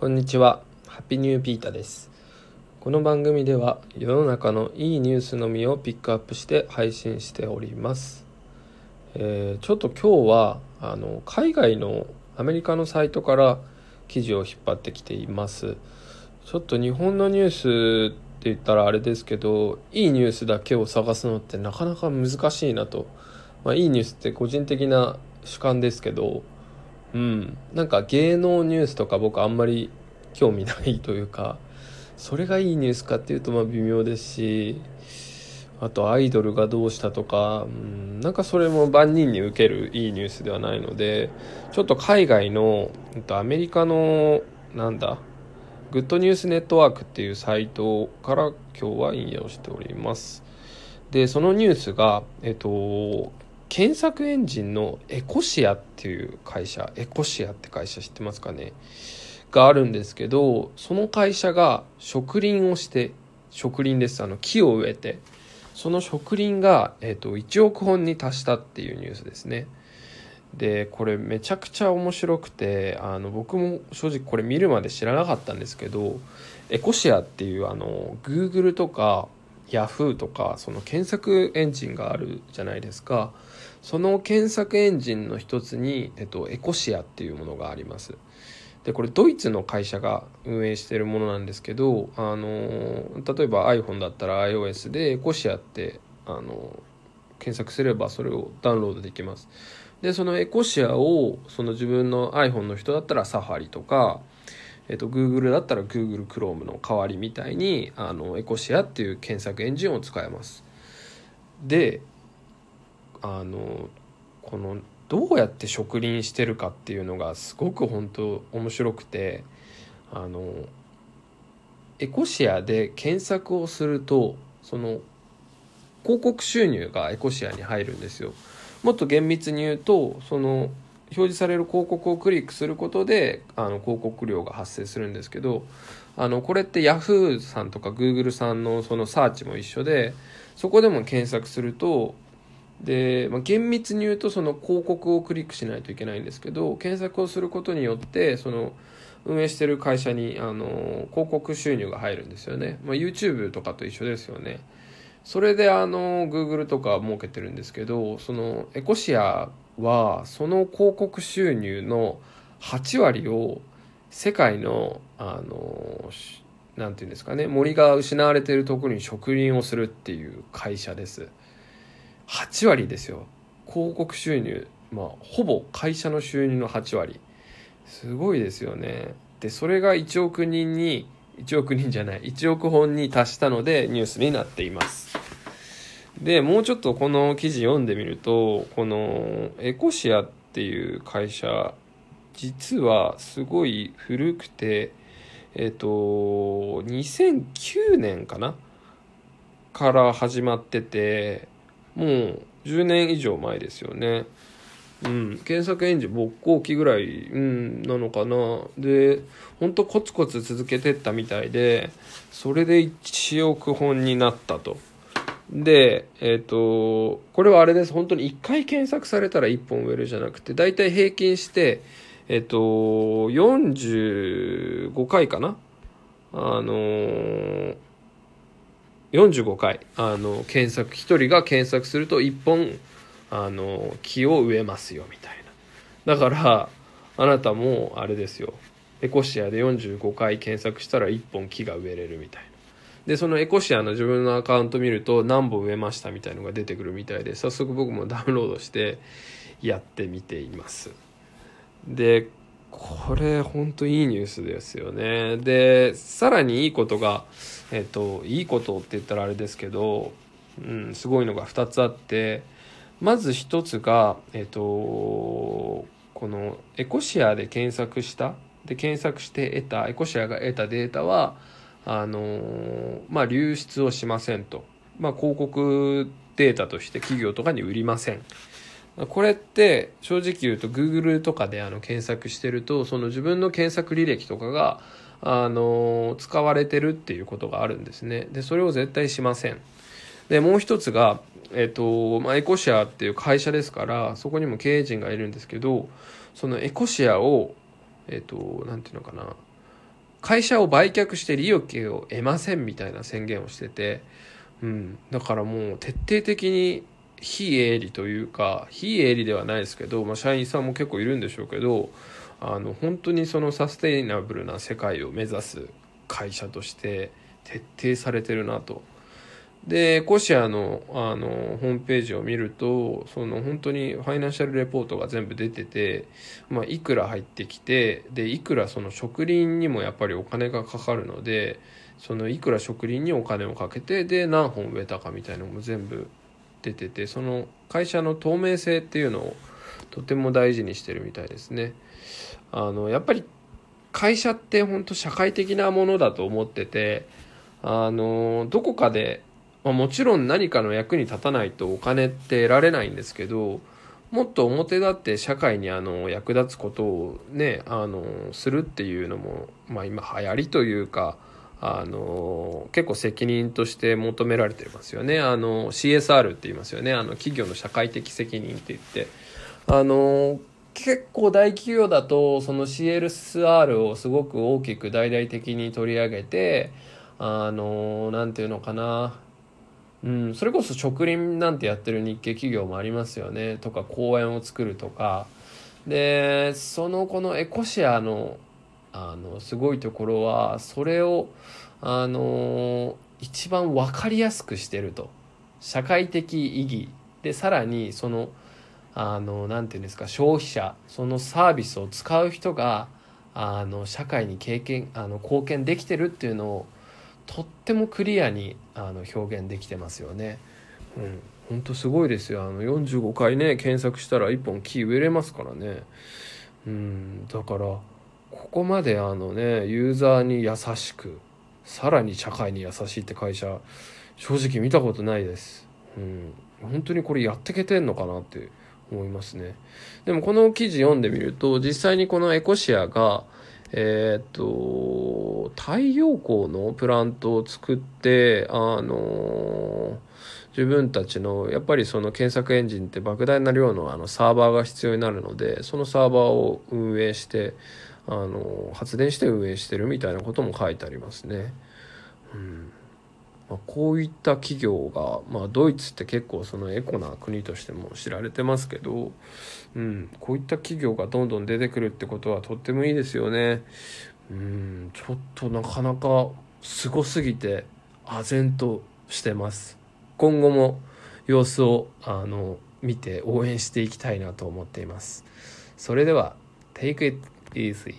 こんにちは。ハッピーニューピータです。この番組では世の中のいいニュースのみをピックアップして配信しております、えーちょっと今日はあの海外のアメリカのサイトから記事を引っ張ってきています。ちょっと日本のニュースって言ったらあれですけどいいニュースだけを探すのってなかなか難しいなと、まあ、いいニュースって個人的な主観ですけどうん、なんか芸能ニュースとか僕あんまり興味ないというかそれがいいニュースかっていうとまあ微妙ですしあとアイドルがどうしたとか、うん、なんかそれも万人に受けるいいニュースではないのでちょっと海外のうんとアメリカのなんだグッドニュースネットワークっていうサイトから今日は引用しております。でそのニュースがえっと検索エンジンのエコシアっていう会社エコシアって会社知ってますかね？があるんですけどその会社が植林をして植林です。あの木を植えてその植林が、えっと1億本に達したっていうニュースですね。でこれめちゃくちゃ面白くてあの僕も正直これ見るまで知らなかったんですけどエコシアっていうあの Google とか Yahoo とかその検索エンジンがあるじゃないですか。その検索エンジンの一つに、えっと、エコシアっていうものがあります。でこれドイツの会社が運営しているものなんですけどあの例えば iPhone だったら iOS でエコシアってあの検索すればそれをダウンロードできます。でそのエコシアをその自分の iPhone の人だったらサファリとか、えっと、Google だったら Google Chrome の代わりみたいにあのエコシアっていう検索エンジンを使えます。であのこのどうやって植林してるかっていうのがすごく本当面白くてあのエコシアで検索をするとその広告収入がエコシアに入るんですよ。もっと厳密に言うとその表示される広告をクリックすることであの広告料が発生するんですけどあのこれって Yahoo さんとか Google さんのそのサーチも一緒でそこでも検索するとで、まあ、厳密に言うとその広告をクリックしないといけないんですけど検索をすることによってその運営してる会社にあの広告収入が入るんですよね、まあ、YouTube とかと一緒ですよね。それであの Google とか儲けてるんですけどそのエコシアはその広告収入の8割を世界のあのなんていうんですかね森が失われているところに植林をするっていう会社です。8割ですよ。広告収入まあほぼ会社の収入の8割。すごいですよね。でそれが1億人に1億人じゃない1億本に達したのでニュースになっています。でもうちょっとこの記事読んでみるとこのエコシアっていう会社実はすごい古くてえっと2009年かな？から始まっててもう10年以上前ですよね。うん、検索エンジン勃興期ぐらい、うん、なのかな。でほんとコツコツ続けてったみたいでそれで1億本になったと。でえっ、とこれはあれです。本当に1回検索されたら1本植えるじゃなくて大体平均してえっ、と45回かな。あのー45回あの検索1人が検索すると1本あの木を植えますよみたいな。だからあなたもあれですよ。エコシアで45回検索したら1本木が植えれるみたいな。でそのエコシアの自分のアカウント見ると何本植えましたみたいのが出てくるみたいで早速僕もダウンロードしてやってみています。でこれ本当いいニュースですよね。でさらにいいことがえっといいことって言ったらあれですけど、うん、すごいのが2つあってまず1つがえっとこのエコシアで検索したで検索して得たエコシアが得たデータはあのまあ流出をしませんと、まあ、広告データとして企業とかに売りません。これって正直言うと Google とかであの検索してるとその自分の検索履歴とかがあの使われてるっていうことがあるんですね。でそれを絶対しません。でもう一つが、えっとまあ、エコシアっていう会社ですからそこにも経営陣がいるんですけどそのエコシアをえっとなんていうのかな会社を売却して利益を得ませんみたいな宣言をしてて、うん、だからもう徹底的に非営利というか非営利ではないですけど、まあ、社員さんも結構いるんでしょうけどあの本当にそのサステイナブルな世界を目指す会社として徹底されてるなと。でコシアのあのホームページを見るとその本当にファイナンシャルレポートが全部出てて、まあ、いくら入ってきてでいくらその植林にもやっぱりお金がかかるのでそのいくら植林にお金をかけてで何本植えたかみたいなのも全部出ててその会社の透明性っていうのをとても大事にしてるみたいですね。あのやっぱり会社って本当社会的なものだと思っててあのどこかで、まあ、もちろん何かの役に立たないとお金って得られないんですけどもっと表立って社会にあの役立つことをねあのするっていうのも、まあ、今流行りというかあの結構責任として求められてますよね。あの CSR って言いますよね。あの企業の社会的責任って言って。あの結構大企業だとその CSR をすごく大きく大々的に取り上げてあの何て言うのかな。うん、それこそ植林なんてやってる日系企業もありますよね。とか公園を作るとか。でそのこのエコシアのあのすごいところはそれをあの一番分かりやすくしてると。社会的意義。でさらにそのあのなていうんですか消費者そのサービスを使う人があの社会に経験あの貢献できてるっていうのをとってもクリアにあの表現できてますよね。うん、本当すごいですよ。あの45回ね検索したら1本木植えれますからね。うん、だからここまであのねユーザーに優しくさらに社会に優しいって会社正直見たことないです。うん、本当にこれやってけてんのかなって思いますね。でもこの記事読んでみると実際にこのエコシアがえー、っと太陽光のプラントを作ってあの自分たちのやっぱりその検索エンジンって莫大な量のあのサーバーが必要になるのでそのサーバーを運営してあの発電して運営してるみたいなことも書いてありますね。うんまあ、こういった企業が、まあ、ドイツって結構そのエコな国としても知られてますけど、うん、こういった企業がどんどん出てくるってことはとってもいいですよね。うん、ちょっとなかなかすごすぎて唖然としてます。今後も様子をあの見て応援していきたいなと思っています。それでは Take it easy.